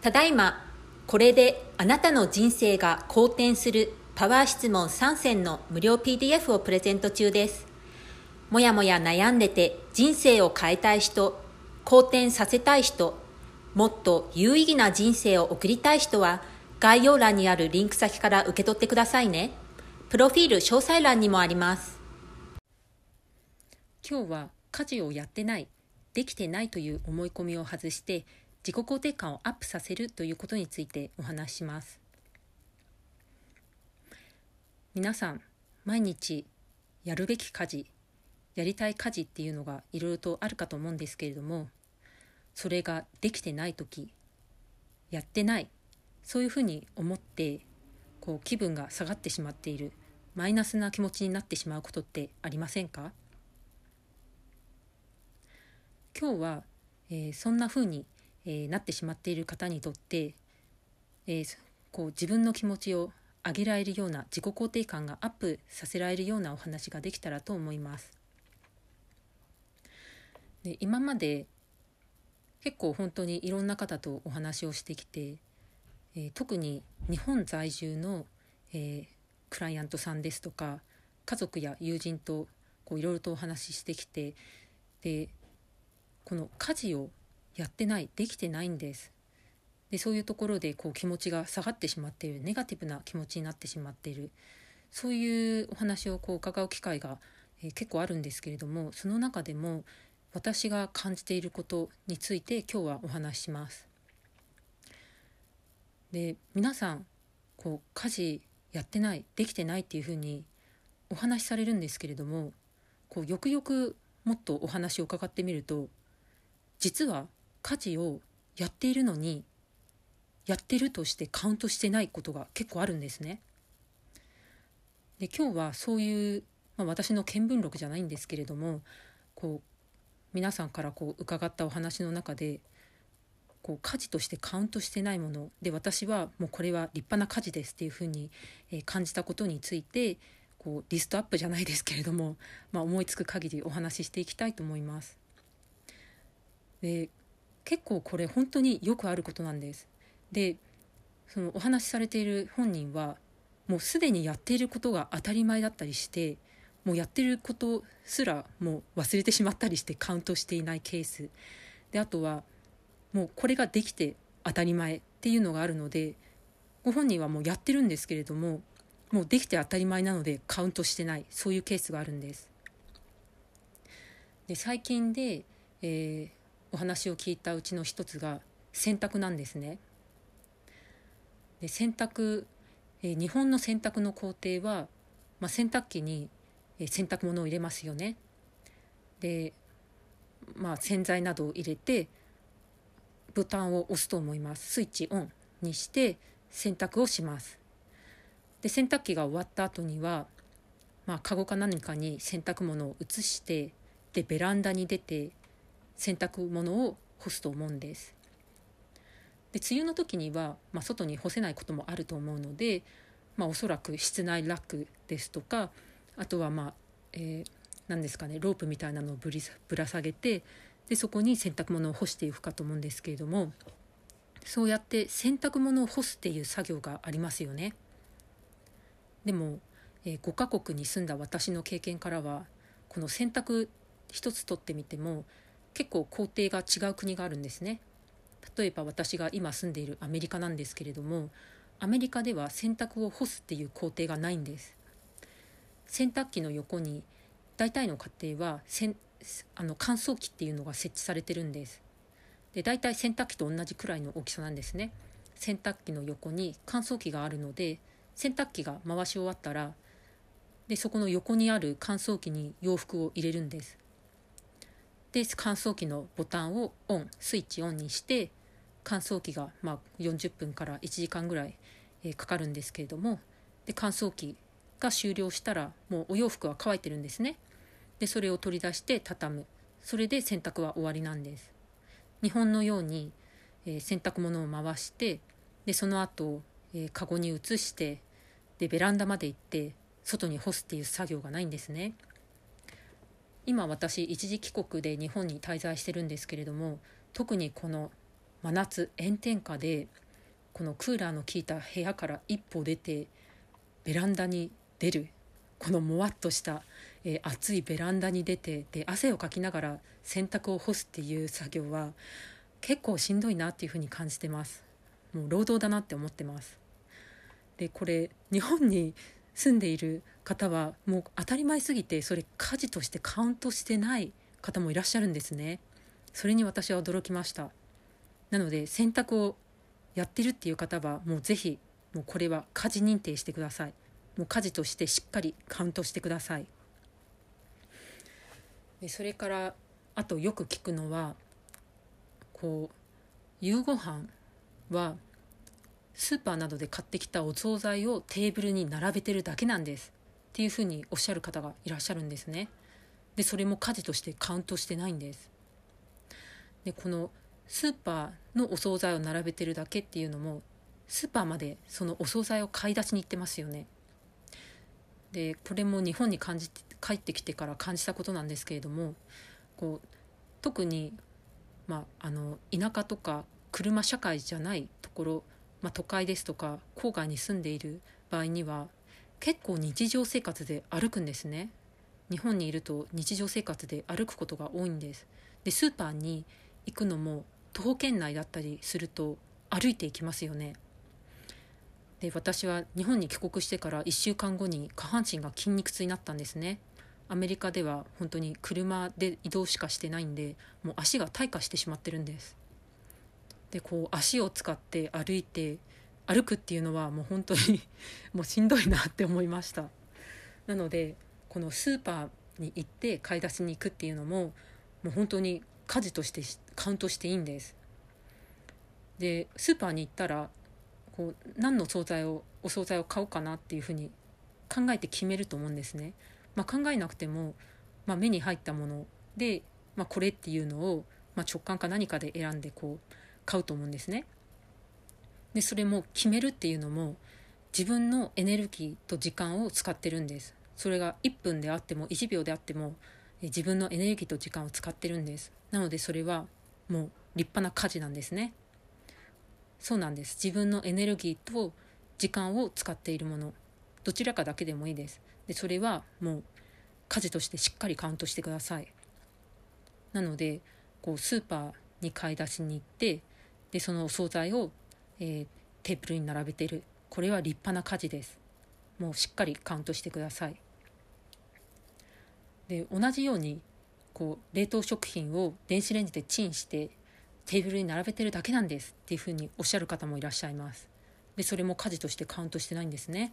ただいまこれであなたの人生が好転するパワー質問3選の無料 PDF をプレゼント中ですもやもや悩んでて人生を変えたい人好転させたい人もっと有意義な人生を送りたい人は概要欄にあるリンク先から受け取ってくださいね。プロフィール詳細欄にもあります。今日は家事をやってない、できてないという思い込みを外して自己肯定感をアップさせるということについてお話します。皆さん、毎日やるべき家事、やりたい家事っていうのがいろいろとあるかと思うんですけれども、それができてない時、やってないそういうふうに思ってこう気分が下がってしまっているマイナスな気持ちになってしまうことってありませんか？今日は、えー、そんなふうに、えー、なってしまっている方にとって、えー、こう自分の気持ちを上げられるような自己肯定感がアップさせられるようなお話ができたらと思います。で今まで結構本当にいろんな方とお話をしてきてえー、特に日本在住の、えー、クライアントさんですとか家族や友人とこういろいろとお話ししてきてでこの家事をやってないできてないんですでそういうところでこう気持ちが下がってしまっているネガティブな気持ちになってしまっているそういうお話をこう伺う機会が、えー、結構あるんですけれどもその中でも私が感じていることについて今日はお話しします。で皆さんこう家事やってないできてないっていうふうにお話しされるんですけれどもこうよくよくもっとお話を伺ってみると実は家事をやっているのにやってるとしてカウントしてないことが結構あるんですね。で今日はそういう、まあ、私の見聞録じゃないんですけれどもこう皆さんからこう伺ったお話の中でこう家事としてカウントしてないもので私はもうこれは立派な家事ですっていうふうに、え感じたことについてこうリストアップじゃないですけれども、まあ、思いつく限りお話ししていきたいと思います。で結構これ本当によくあることなんです。でそのお話しされている本人はもうすでにやっていることが当たり前だったりしてもうやってることすらもう忘れてしまったりしてカウントしていないケースであとはもうこれができて当たり前っていうのがあるのでご本人はもうやってるんですけれどももうできて当たり前なのでカウントしてないそういうケースがあるんです。で最近で、えー、お話を聞いたうちの一つが洗濯なんですね。で洗濯、えー、日本の洗濯の工程は、まあ、洗濯機に、え洗濯物を入れますよね。で、まあ、洗剤などを入れてボタンを押すと思いますスイッチオンにして洗濯をしますで洗濯機が終わった後にはまあカゴか何かに洗濯物を移してでベランダに出て洗濯物を干すと思うんですで梅雨の時には、まあ、外に干せないこともあると思うので、まあ、おそらく室内ラックですとかあとはまあ、えー、何ですかねロープみたいなのをぶりぶら下げてでそこに洗濯物を干していくかと思うんですけれどもそうやって洗濯物を干すっていう作業がありますよね。でも、えー、5カ国に住んだ私の経験からはこの洗濯一つとってみても結構工程が違う国があるんですね。例えば私が今住んでいるアメリカなんですけれどもアメリカでは洗濯を干すっていう工程がないんです。洗濯機の横に大体の家庭はせんあの乾燥機っていうのが設置されてるんです。で大体洗濯機と同じくらいの大きさなんですね。洗濯機の横に乾燥機があるので洗濯機が回し終わったらでそこの横にある乾燥機に洋服を入れるんです。で乾燥機のボタンをオンスイッチオンにして乾燥機がま40分から1時間ぐらい、え、かかるんですけれどもで乾燥機が終了したらもうお洋服は乾いてるんですね。でそれを取り出して畳む。それで洗濯は終わりなんです。日本のように、え、洗濯物を回してでその後、えー、カゴに移してでベランダまで行って外に干すっていう作業がないんですね。今私一時帰国で日本に滞在してるんですけれども特にこの真夏炎天下でこのクーラーの効いた部屋から一歩出てベランダに出るこのもわっとした、えー、暑いベランダに出てで汗をかきながら洗濯を干すっていう作業は結構しんどいなっていうふうに感じてます。もう労働だなって思ってます。でこれ日本に住んでいる方はもう当たり前すぎてそれ家事としてカウントしてない方もいらっしゃるんですね。それに私は驚きました。なので洗濯をやってるっていう方はもうぜひもうこれは家事認定してください。もう家事としてしっかりカウントしてください。でそれからあとよく聞くのはこう夕ご飯はスーパーなどで買ってきたお惣菜をテーブルに並べてるだけなんです。っていうふうにおっしゃる方がいらっしゃるんですね。でそれも家事としてカウントしてないんです。でこのスーパーのお惣菜を並べてるだけっていうのもスーパーまでそのお惣菜を買い出しに行ってますよね。でこれも日本に感じて帰ってきてから感じたことなんですけれどもこう特に、まあ、あの田舎とか車社会じゃないところ、まあ、都会ですとか郊外に住んでいる場合には結構日常生活で歩くんですね。日本にいると日常生活で歩くことが多いんです。でスーパーに行くのも徒歩圏内だったりすると歩いていきますよね。で私は日本に帰国してから1週間後に下半身が筋肉痛になったんですね。アメリカでは本当に車で移動しかしてないんでもう足が退化してしまってるんです。でこう足を使って歩いて歩くっていうのはもう本当に もうしんどいなって思いました。なのでこのスーパーに行って買い出しに行くっていうのももう本当に家事としてカウントしていいんです。でスーパーに行ったらこう何の惣菜をお惣菜を買おうかなっていうふうに考えて決めると思うんですね、まあ、考えなくても、まあ、目に入ったもので、まあ、これっていうのを、ま直感か何かで選んでこう買うと思うんですね。でそれも決めるっていうのも自分のエネルギーと時間を使ってるんです。それが1分であっても1秒であっても自分のエネルギーと時間を使ってるんです。なのでそれはもう立派な家事なんですね。そうなんです。自分のエネルギーと時間を使っているもの。どちらかだけでもいいです。でそれはもう家事としてしっかりカウントしてください。なのでこうスーパーに買い出しに行ってでそのお惣菜を、えー、テーブルに並べてる。これは立派な家事です。もうしっかりカウントしてください。で同じようにこう冷凍食品を電子レンジでチンしてテーブルに並べてるだけなんですっていうふうにおっしゃる方もいらっしゃいます。でそれも家事としてカウントしてないんですね。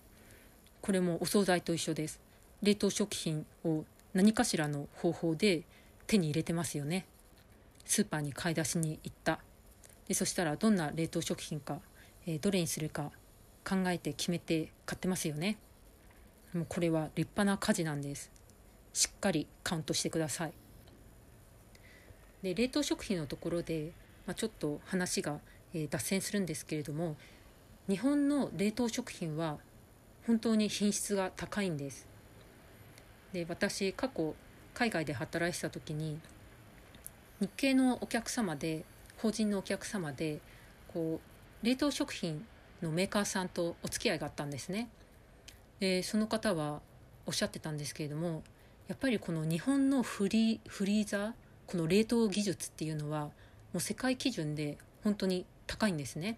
これもお惣菜と一緒です。冷凍食品を何かしらの方法で手に入れてますよね。スーパーに買い出しに行った。でそしたらどんな冷凍食品か、えー、どれにするか考えて決めて買ってますよね。もうこれは立派な家事なんです。しっかりカウントしてください。で冷凍食品のところでまあ、ちょっと話が、えー、脱線するんですけれども日本の冷凍食品は本当に品質が高いんです。で私過去海外で働いてた時に日系のお客様で法人のお客様でこう冷凍食品のメーカーさんとお付き合いがあったんですねでその方はおっしゃってたんですけれどもやっぱりこの日本のフリフリーザーこの冷凍技術っていうのはもう世界基準で本当に高いんですね。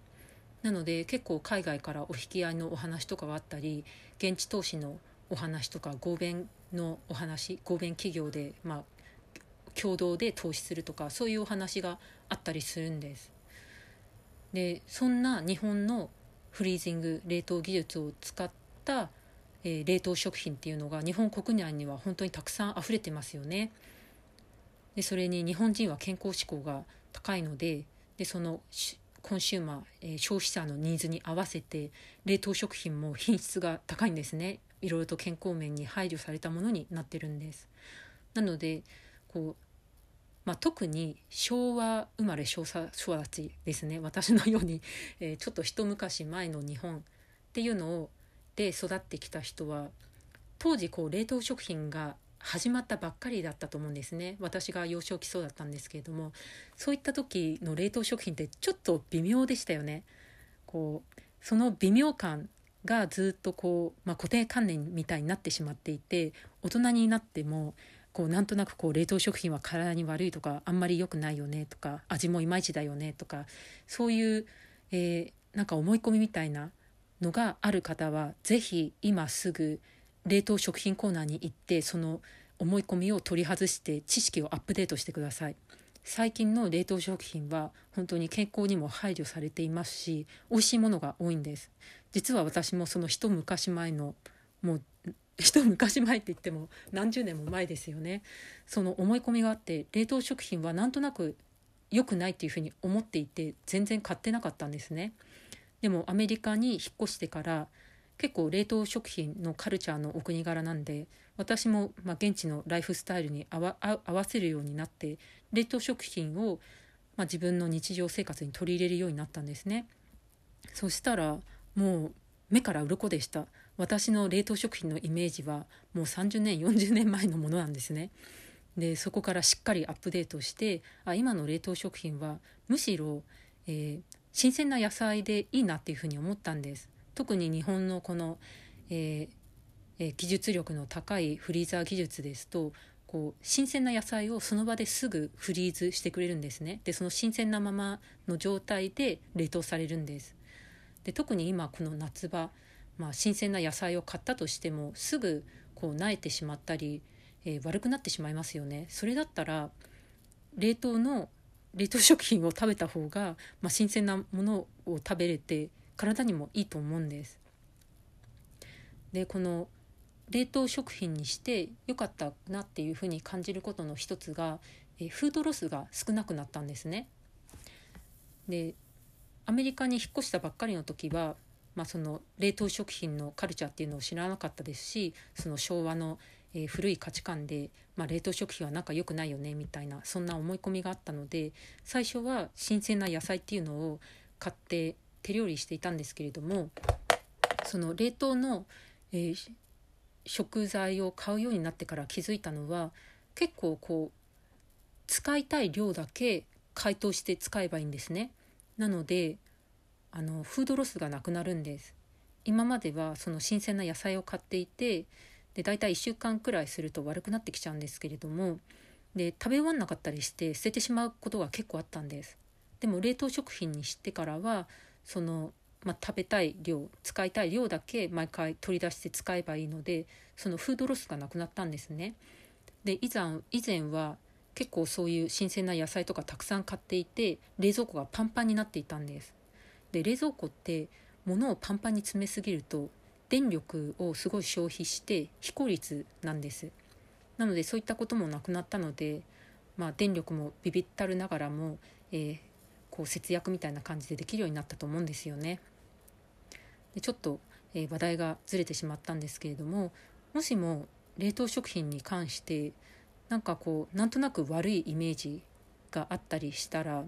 なので結構海外からお引き合いのお話とかがあったり現地投資のお話とか合弁のお話合弁企業で、まあ、共同で投資するとかそういうお話があったりするんです。でそんな日本のフリージング冷凍技術を使った、えー、冷凍食品っていうのが日本国内には本当にたくさん溢れてますよね。でそれに日本人は健康志向が高いのででそのコンシューマー、えー、消費者のニーズに合わせて冷凍食品も品質が高いんですねいろいろと健康面に配慮されたものになってるんですなのでこう、まあ、特に昭和生まれ昭和育ちですね。私のように、えー、ちょっと一昔前の日本っていうのをで育ってきた人は当時こう冷凍食品が始まったばっかりだったと思うんですね。私が幼少期そうだったんですけれどもそういった時の冷凍食品ってちょっと微妙でしたよね。こうその微妙感がずっとこう、まあ、固定観念みたいになってしまっていて大人になってもこうなんとなくこう冷凍食品は体に悪いとかあんまり良くないよねとか味もいまいちだよねとかそういう、えー、なんか思い込みみたいなのがある方は是非今すぐ冷凍食品コーナーに行ってその思い込みを取り外して知識をアップデートしてください。最近の冷凍食品は本当に健康にも配慮されていますし美味しいものが多いんです。実は私もその一昔前のもう一昔前って言っても何十年も前ですよね。その思い込みがあって冷凍食品はなんとなく良くないっていうふうに思っていて全然買ってなかったんですね。でもアメリカに引っ越してから結構冷凍食品のカルチャーのお国柄なんで私もま現地のライフスタイルに合わせるようになって冷凍食品をま自分の日常生活に取り入れるようになったんですね。そしたらもう目から鱗でした。私の冷凍食品のイメージはもう30年40年前のものなんですね。でそこからしっかりアップデートしてあ今の冷凍食品はむしろ、えー、新鮮な野菜でいいなっていうふうに思ったんです。特に日本のこの、えーえ、技術力の高いフリーザー技術ですとこう新鮮な野菜をその場ですぐフリーズしてくれるんですね。でその新鮮なままの状態で冷凍されるんです。で特に今この夏場、まあ、新鮮な野菜を買ったとしてもすぐこう萎えてしまったり、えー、悪くなってしまいますよねそれだったら冷凍の冷凍食品を食べた方が、まあ、新鮮なものを食べれて体にもいいと思うんです。でこの冷凍食品にしてよかったなっていうふうに感じることの一つがえフードロスが少なくなったんですね。でアメリカに引っ越したばっかりの時は、まあ、その冷凍食品のカルチャーっていうのを知らなかったですしその昭和の、えー、古い価値観で、まあ、冷凍食品はなんか良くないよねみたいなそんな思い込みがあったので最初は新鮮な野菜っていうのを買って手料理していたんですけれどもその冷凍の、えー、食材を買うようになってから気づいたのは結構こう使いたい量だけ解凍して使えばいいんですね。なのであのフードロスがなくなるんです。今まではその新鮮な野菜を買っていてで大体1週間くらいすると悪くなってきちゃうんですけれどもで食べ終わんなかったりして捨ててしまうことが結構あったんです。でも冷凍食品にしてからはその、まあ、食べたい量使いたい量だけ毎回取り出して使えばいいのでそのフードロスがなくなったんですね。で以前以前は結構そういう新鮮な野菜とかたくさん買っていて冷蔵庫がパンパンになっていたんです。で冷蔵庫って物をパンパンに詰めすぎると電力をすごい消費して非効率なんです。なのでそういったこともなくなったので、まあ、電力もビビったるながらも、えー、こう節約みたいな感じでできるようになったと思うんですよね。でちょっと、えー、話題がずれてしまったんですけれどももしも冷凍食品に関してなんかこうなんとなく悪いイメージがあったりしたら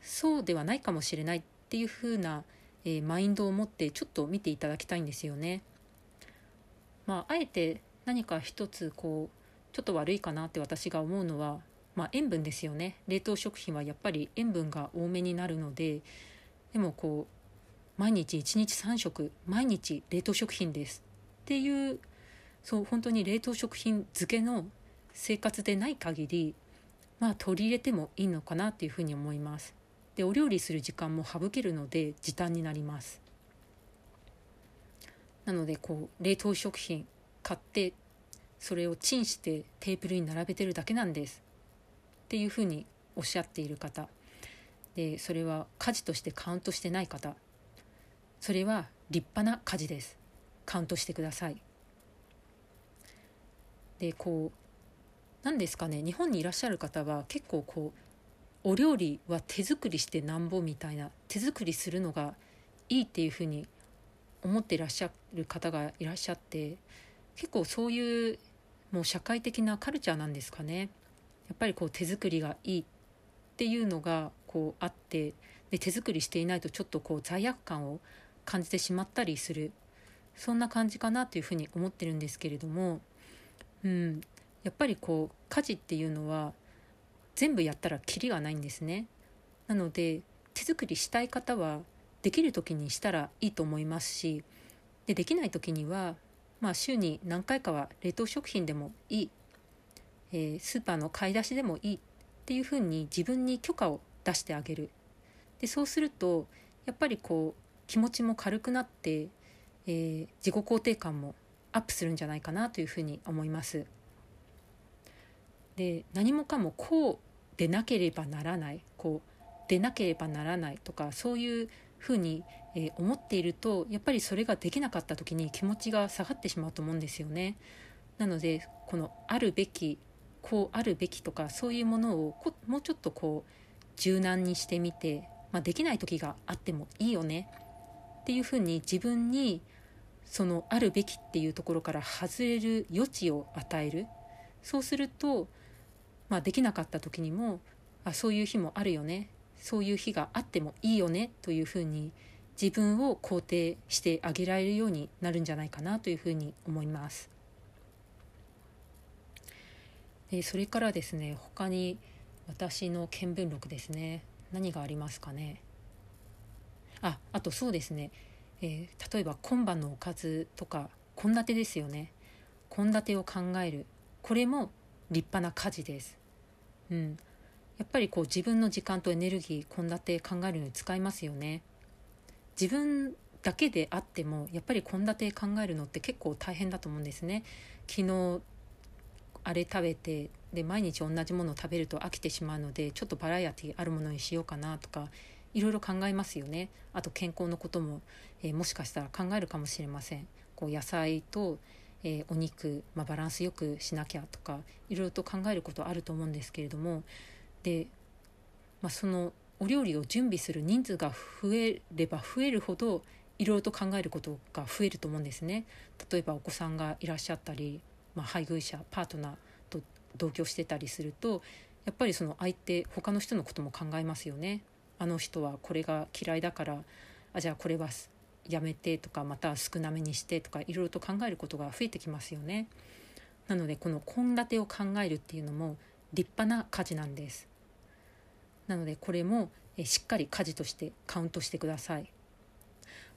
そうではないかもしれないっていう風な、えー、マインドを持ってちょっと見ていただきたいんですよね。まあ、あえて何か一つこうちょっと悪いかなって私が思うのはまあ、塩分ですよね冷凍食品はやっぱり塩分が多めになるのででもこう毎日1日3食毎日冷凍食品ですっていうそう本当に冷凍食品漬けの生活でない限りまあ取り入れてもいいのかなっていうふうに思いますでお料理する時間も省けるので時短になります。なのでこう冷凍食品買ってそれをチンしてテーブルに並べてるだけなんです。っていうふうにおっしゃっている方。でそれは家事としてカウントしてない方。それは立派な家事です。カウントしてください。でこう何ですかね。日本にいらっしゃる方は結構こうお料理は手作りしてなんぼみたいな手作りするのがいいっていうふうに思っていらっしゃる方がいらっしゃって結構そういうもう社会的なカルチャーなんですかね。やっぱりこう手作りがいいっていうのがこうあってで手作りしていないとちょっとこう罪悪感を感じてしまったりする。そんな感じかなというふうに思ってるんですけれども、うん、やっぱりこう家事っていうのは全部やったらキリがないんですね。なので手作りしたい方はできる時にしたらいいと思いますしでできない時には、まあ、週に何回かは冷凍食品でもいい、えー、スーパーの買い出しでもいいっていうふうに自分に許可を出してあげるでそうするとやっぱりこう気持ちも軽くなって、えー、自己肯定感もアップするんじゃないかなというふうに思います。で何もかもこうでなければならないこうでなければならないとかそういうふうに、えー、思っているとやっぱりそれができなかった時に気持ちが下がってしまうと思うんですよね。なのでこのあるべきこうあるべきとかそういうものをもうちょっとこう柔軟にしてみて、まあ、できない時があってもいいよねっていうふうに自分にそのあるべきっていうところから外れる余地を与えるそうすると、まあ、できなかった時にもあそういう日もあるよね。そういう日があってもいいよね。というふうに自分を肯定してあげられるようになるんじゃないかな。というふうに思います。でそれからですね他に私の見聞録ですね。何がありますかね。ああとそうですね、えー、例えば今晩のおかずとか献立ですよね。献立を考える。これも立派な家事です、うん、やっぱりこう自分の時間とエネルギー献立考えるのに使いますよね。自分だけであってもやっぱり献立考えるのって結構大変だと思うんですね。昨日あれ食べてで毎日同じものを食べると飽きてしまうのでちょっとバラエティあるものにしようかなとかいろいろ考えますよね。あと健康のことも、えー、もしかしたら考えるかもしれません。こう野菜と、えー、お肉、まあ、バランスよくしなきゃとかいろいろと考えることあると思うんですけれどもで、まあ、そのお料理を準備する人数が増えれば増えるほどいろいろと考えることが増えると思うんですね。例えばお子さんがいらっしゃったり、まあ、配偶者パートナーと同居してたりするとやっぱりその相手他の人のことも考えますよね。あの人はこれが嫌いだからあじゃあこれはやめてとかまた少なめにしてとかいろいろと考えることが増えてきますよね。なのでこの献立を考えるっていうのも立派な家事なんです。なのでこれもえしっかり家事としてカウントしてください。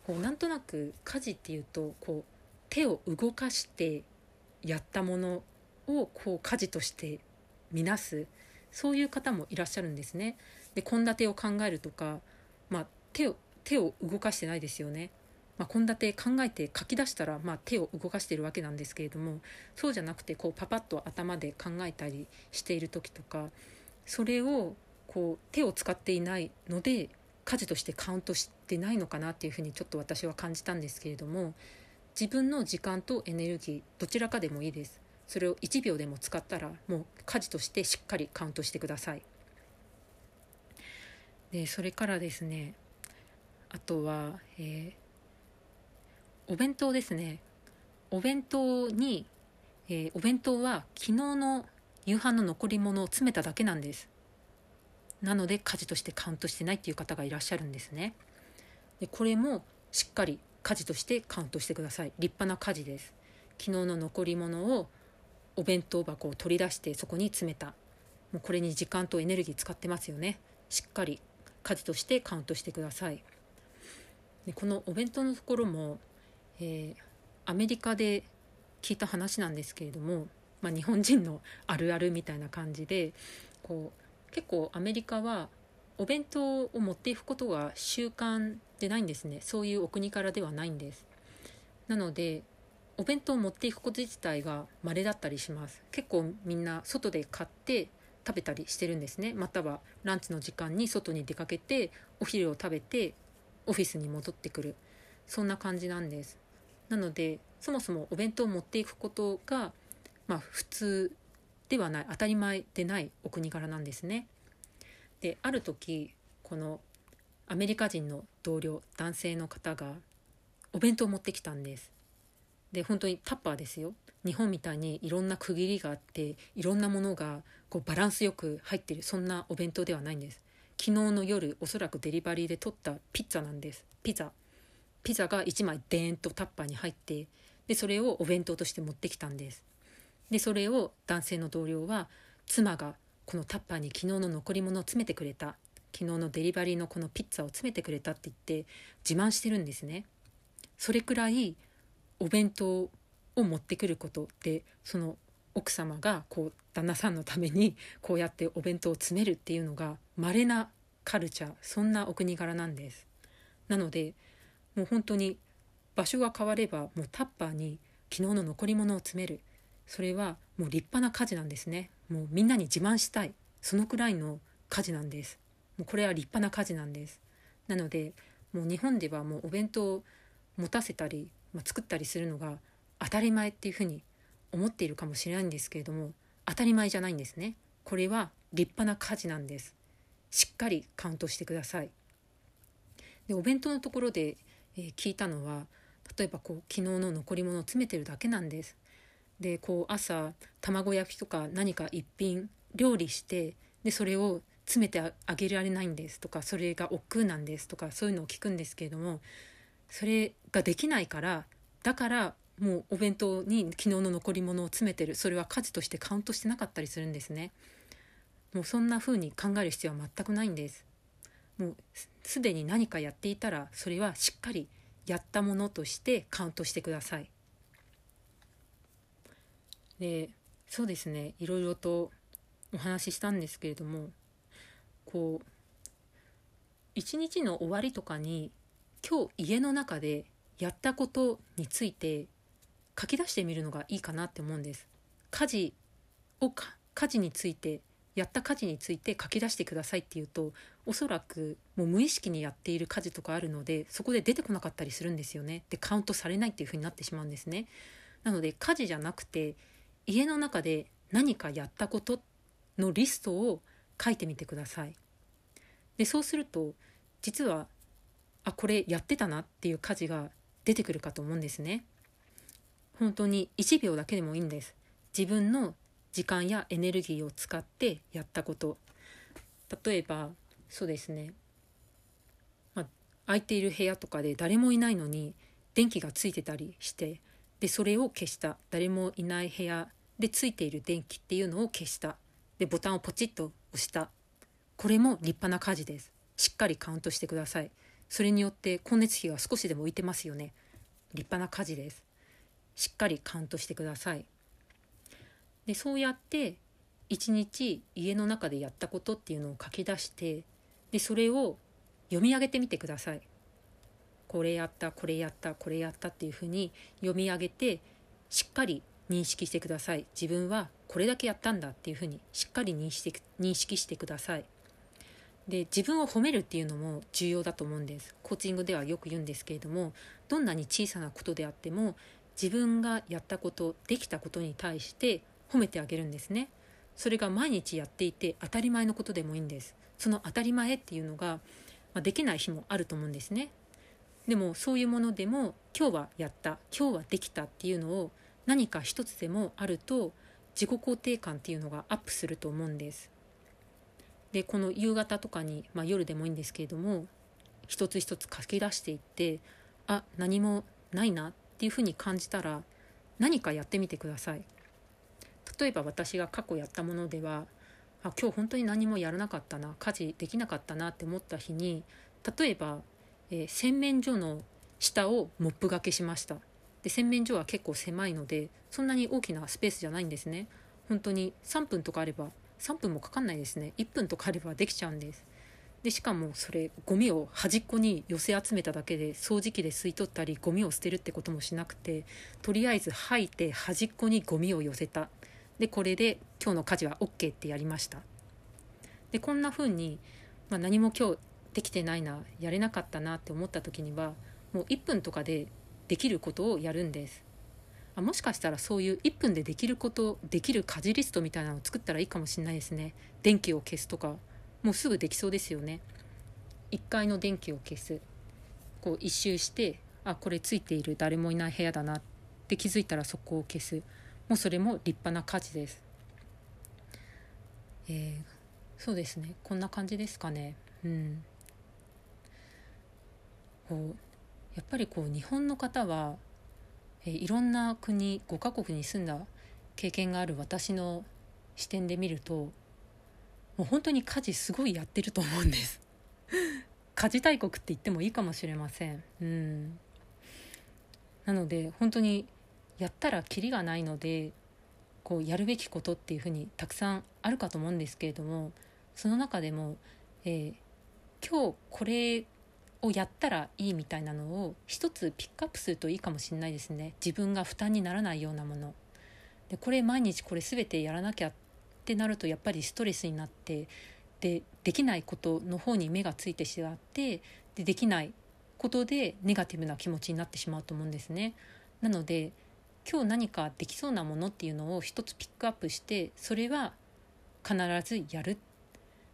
こうなんとなく家事っていうとこう手を動かしてやったものをこう家事として見なすそういう方もいらっしゃるんですね。で献立を考えるとか、まあ、手を手を動かしてないですよね。ま献立考えて書き出したら、まあ、手を動かしてるわけなんですけれどもそうじゃなくてこうパパッと頭で考えたりしている時とかそれをこう手を使っていないので家事としてカウントしてないのかなっていうふうにちょっと私は感じたんですけれども自分の時間とエネルギーどちらかでもいいですそれを1秒でも使ったらもう家事としてしっかりカウントしてくださいでそれからですねあとは、えー、お弁当ですね。お弁当に、えー、お弁当は昨日の夕飯の残り物を詰めただけなんです。なので家事としてカウントしてないっていう方がいらっしゃるんですね。でこれもしっかり家事としてカウントしてください。立派な家事です。昨日の残り物をお弁当箱を取り出してそこに詰めた。もうこれに時間とエネルギー使ってますよね。しっかり家事としてカウントしてください。でこのお弁当のところも、えー、アメリカで聞いた話なんですけれども、まあ、日本人のあるあるみたいな感じでこう結構アメリカはお弁当を持っていくことが習慣でないんですね。そういうお国からではないんです。なのでお弁当を持っていくこと自体が稀だったりします。結構みんな外で買って食べたりしてるんですね。またはランチの時間に外に出かけてお昼を食べてオフィスに戻ってくる。そんな感じなんです。なのでそもそもお弁当を持っていくことが、まあ、普通ではない当たり前でないお国柄なんですね。である時このアメリカ人の同僚男性の方がお弁当を持ってきたんです。で本当にタッパーですよ。日本みたいにいろんな区切りがあっていろんなものがこうバランスよく入ってるそんなお弁当ではないんです。昨日の夜おそらくデリバリーで取ったピッツァなんです。ピザ。ピザが1枚デーンとタッパーに入ってでそれをお弁当として持ってきたんです。でそれを男性の同僚は妻がこのタッパーに昨日の残り物を詰めてくれた。昨日のデリバリーのこのピッツァを詰めてくれたって言って自慢してるんですね。それくらいお弁当を持ってくることでその奥様がこう旦那さんのためにこうやってお弁当を詰めるっていうのが稀なカルチャーそんなお国柄なんです。なのでもう本当に場所が変わればもうタッパーに昨日の残り物を詰める。それはもう立派な家事なんですね。もうみんなに自慢したい。そのくらいの家事なんです。もうこれは立派な家事なんです。なのでもう日本ではもうお弁当を持たせたり、まあ、作ったりするのが当たり前っていうふうに思っているかもしれないんですけれども当たり前じゃないんですね。これは立派な家事なんです。しっかりカウントしてください。でお弁当のところで、えー、聞いたのは例えばこう昨日の残り物を詰めてるだけなんです。でこう朝卵焼きとか何か一品料理してでそれを詰めてあげられないんです。とかそれが億劫なんです。とかそういうのを聞くんですけれどもそれができないからだからもうお弁当に昨日の残り物を詰めてる。それは家事としてカウントしてなかったりするんですね。もうそんな風に考える必要は全くないんです。もうすでに何かやっていたらそれはしっかりやったものとしてカウントしてください。でそうですね。いろいろとお話ししたんですけれどもこう一日の終わりとかに今日家の中でやったことについて書き出してみるのがいいかなって思うんです。家事を家事についてやった家事について書き出してくださいっていうとおそらくもう無意識にやっている家事とかあるのでそこで出てこなかったりするんですよね。でカウントされないっていうふうになってしまうんですね。なので家事じゃなくて家の中で何かやったことのリストを書いてみてください。でそうすると実はあこれやってたなっていう家事が出てくるかと思うんですね。本当に1秒だけでもいいんです。自分の時間やエネルギーを使ってやったこと。例えばそうですね、まあ、空いている部屋とかで誰もいないのに電気がついてたりしてでそれを消した。誰もいない部屋でついている電気っていうのを消した。でボタンをポチッと押した。これも立派な家事です。しっかりカウントしてください。それによって光熱費が少しでも浮いてますよね。立派な家事です。しっかりカウントしてください。でそうやって一日家の中でやったことっていうのを書き出してでそれを読み上げてみてください。これやったこれやったこれやったっていうふうに読み上げてしっかり認識してください。自分はこれだけやったんだっていうふうにしっかり認識認識してください。で自分を褒めるっていうのも重要だと思うんです。コーチングではよく言うんですけれどもどんなに小さなことであっても自分がやったことできたことに対して褒めてあげるんですね。それが毎日やっていて当たり前のことでもいいんです。その当たり前っていうのが、まあ、できない日もあると思うんですね。でもそういうものでも今日はやった今日はできたっていうのを何か一つでもあると自己肯定感っていうのがアップすると思うんです。でこの夕方とかに、まあ、夜でもいいんですけれども一つ一つ書き出していってあ何もないなっていうふうに感じたら何かやってみてください。例えば私が過去やったものではあ今日本当に何もやらなかったな家事できなかったなって思った日に例えば、えー、洗面所の下をモップがけしました。で洗面所は結構狭いのでそんなに大きなスペースじゃないんですね。本当に3分とかあれば3分もかかんないですね。1分とかあればできちゃうんです。でしかもそれゴミを端っこに寄せ集めただけで掃除機で吸い取ったりゴミを捨てるってこともしなくてとりあえず吐いて端っこにゴミを寄せた。でこれで今日の家事は OK ってやりました。でこんな風に、まあ、何も今日できてないなやれなかったなって思った時にはもう1分とかでできることをやるんです。あもしかしたらそういう1分でできることできる家事リストみたいなのを作ったらいいかもしれないですね。電気を消すとかもうすぐできそうですよね。1階の電気を消す。こう一周してあこれついている誰もいない部屋だなって気づいたらそこを消す。もうそれも立派な家事です。えー、そうですね。こんな感じですかね。うん。こうやっぱりこう日本の方は、えー、いろんな国5カ国に住んだ経験がある私の視点で見るともう本当に家事すごいやってると思うんです。家事大国って言ってもいいかもしれません。うん。なので本当にやったらキリがないのでこうやるべきことっていうふうにたくさんあるかと思うんですけれどもその中でも、えー、今日これをやったらいいみたいなのを一つピックアップするといいかもしれないですね自分が負担にならないようなものでこれ毎日これ全てやらなきゃってなるとやっぱりストレスになってでできないことの方に目がついてしまってでできないことでネガティブな気持ちになってしまうと思うんですね。なので今日何かできそうなものっていうのを一つピックアップしてそれは必ずやる。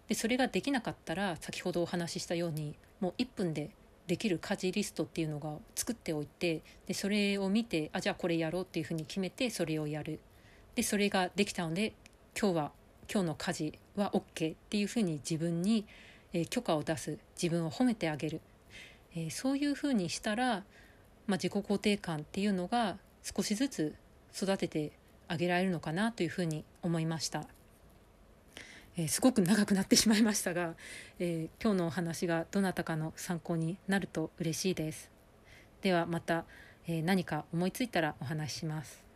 でそれができなかったら先ほどお話ししたようにもう1分でできる家事リストっていうのが作っておいてでそれを見てあじゃあこれやろうっていうふうに決めてそれをやる。でそれができたので今日は今日の家事は OK っていうふうに自分に、え許可を出す。自分を褒めてあげる、え、そういうふうにしたら、まあ、自己肯定感っていうのが少しずつ育ててあげられるのかなというふうに思いました。えー、すごく長くなってしまいましたが、えー、今日のお話がどなたかの参考になると嬉しいです。ではまた、え何か思いついたらお話しします。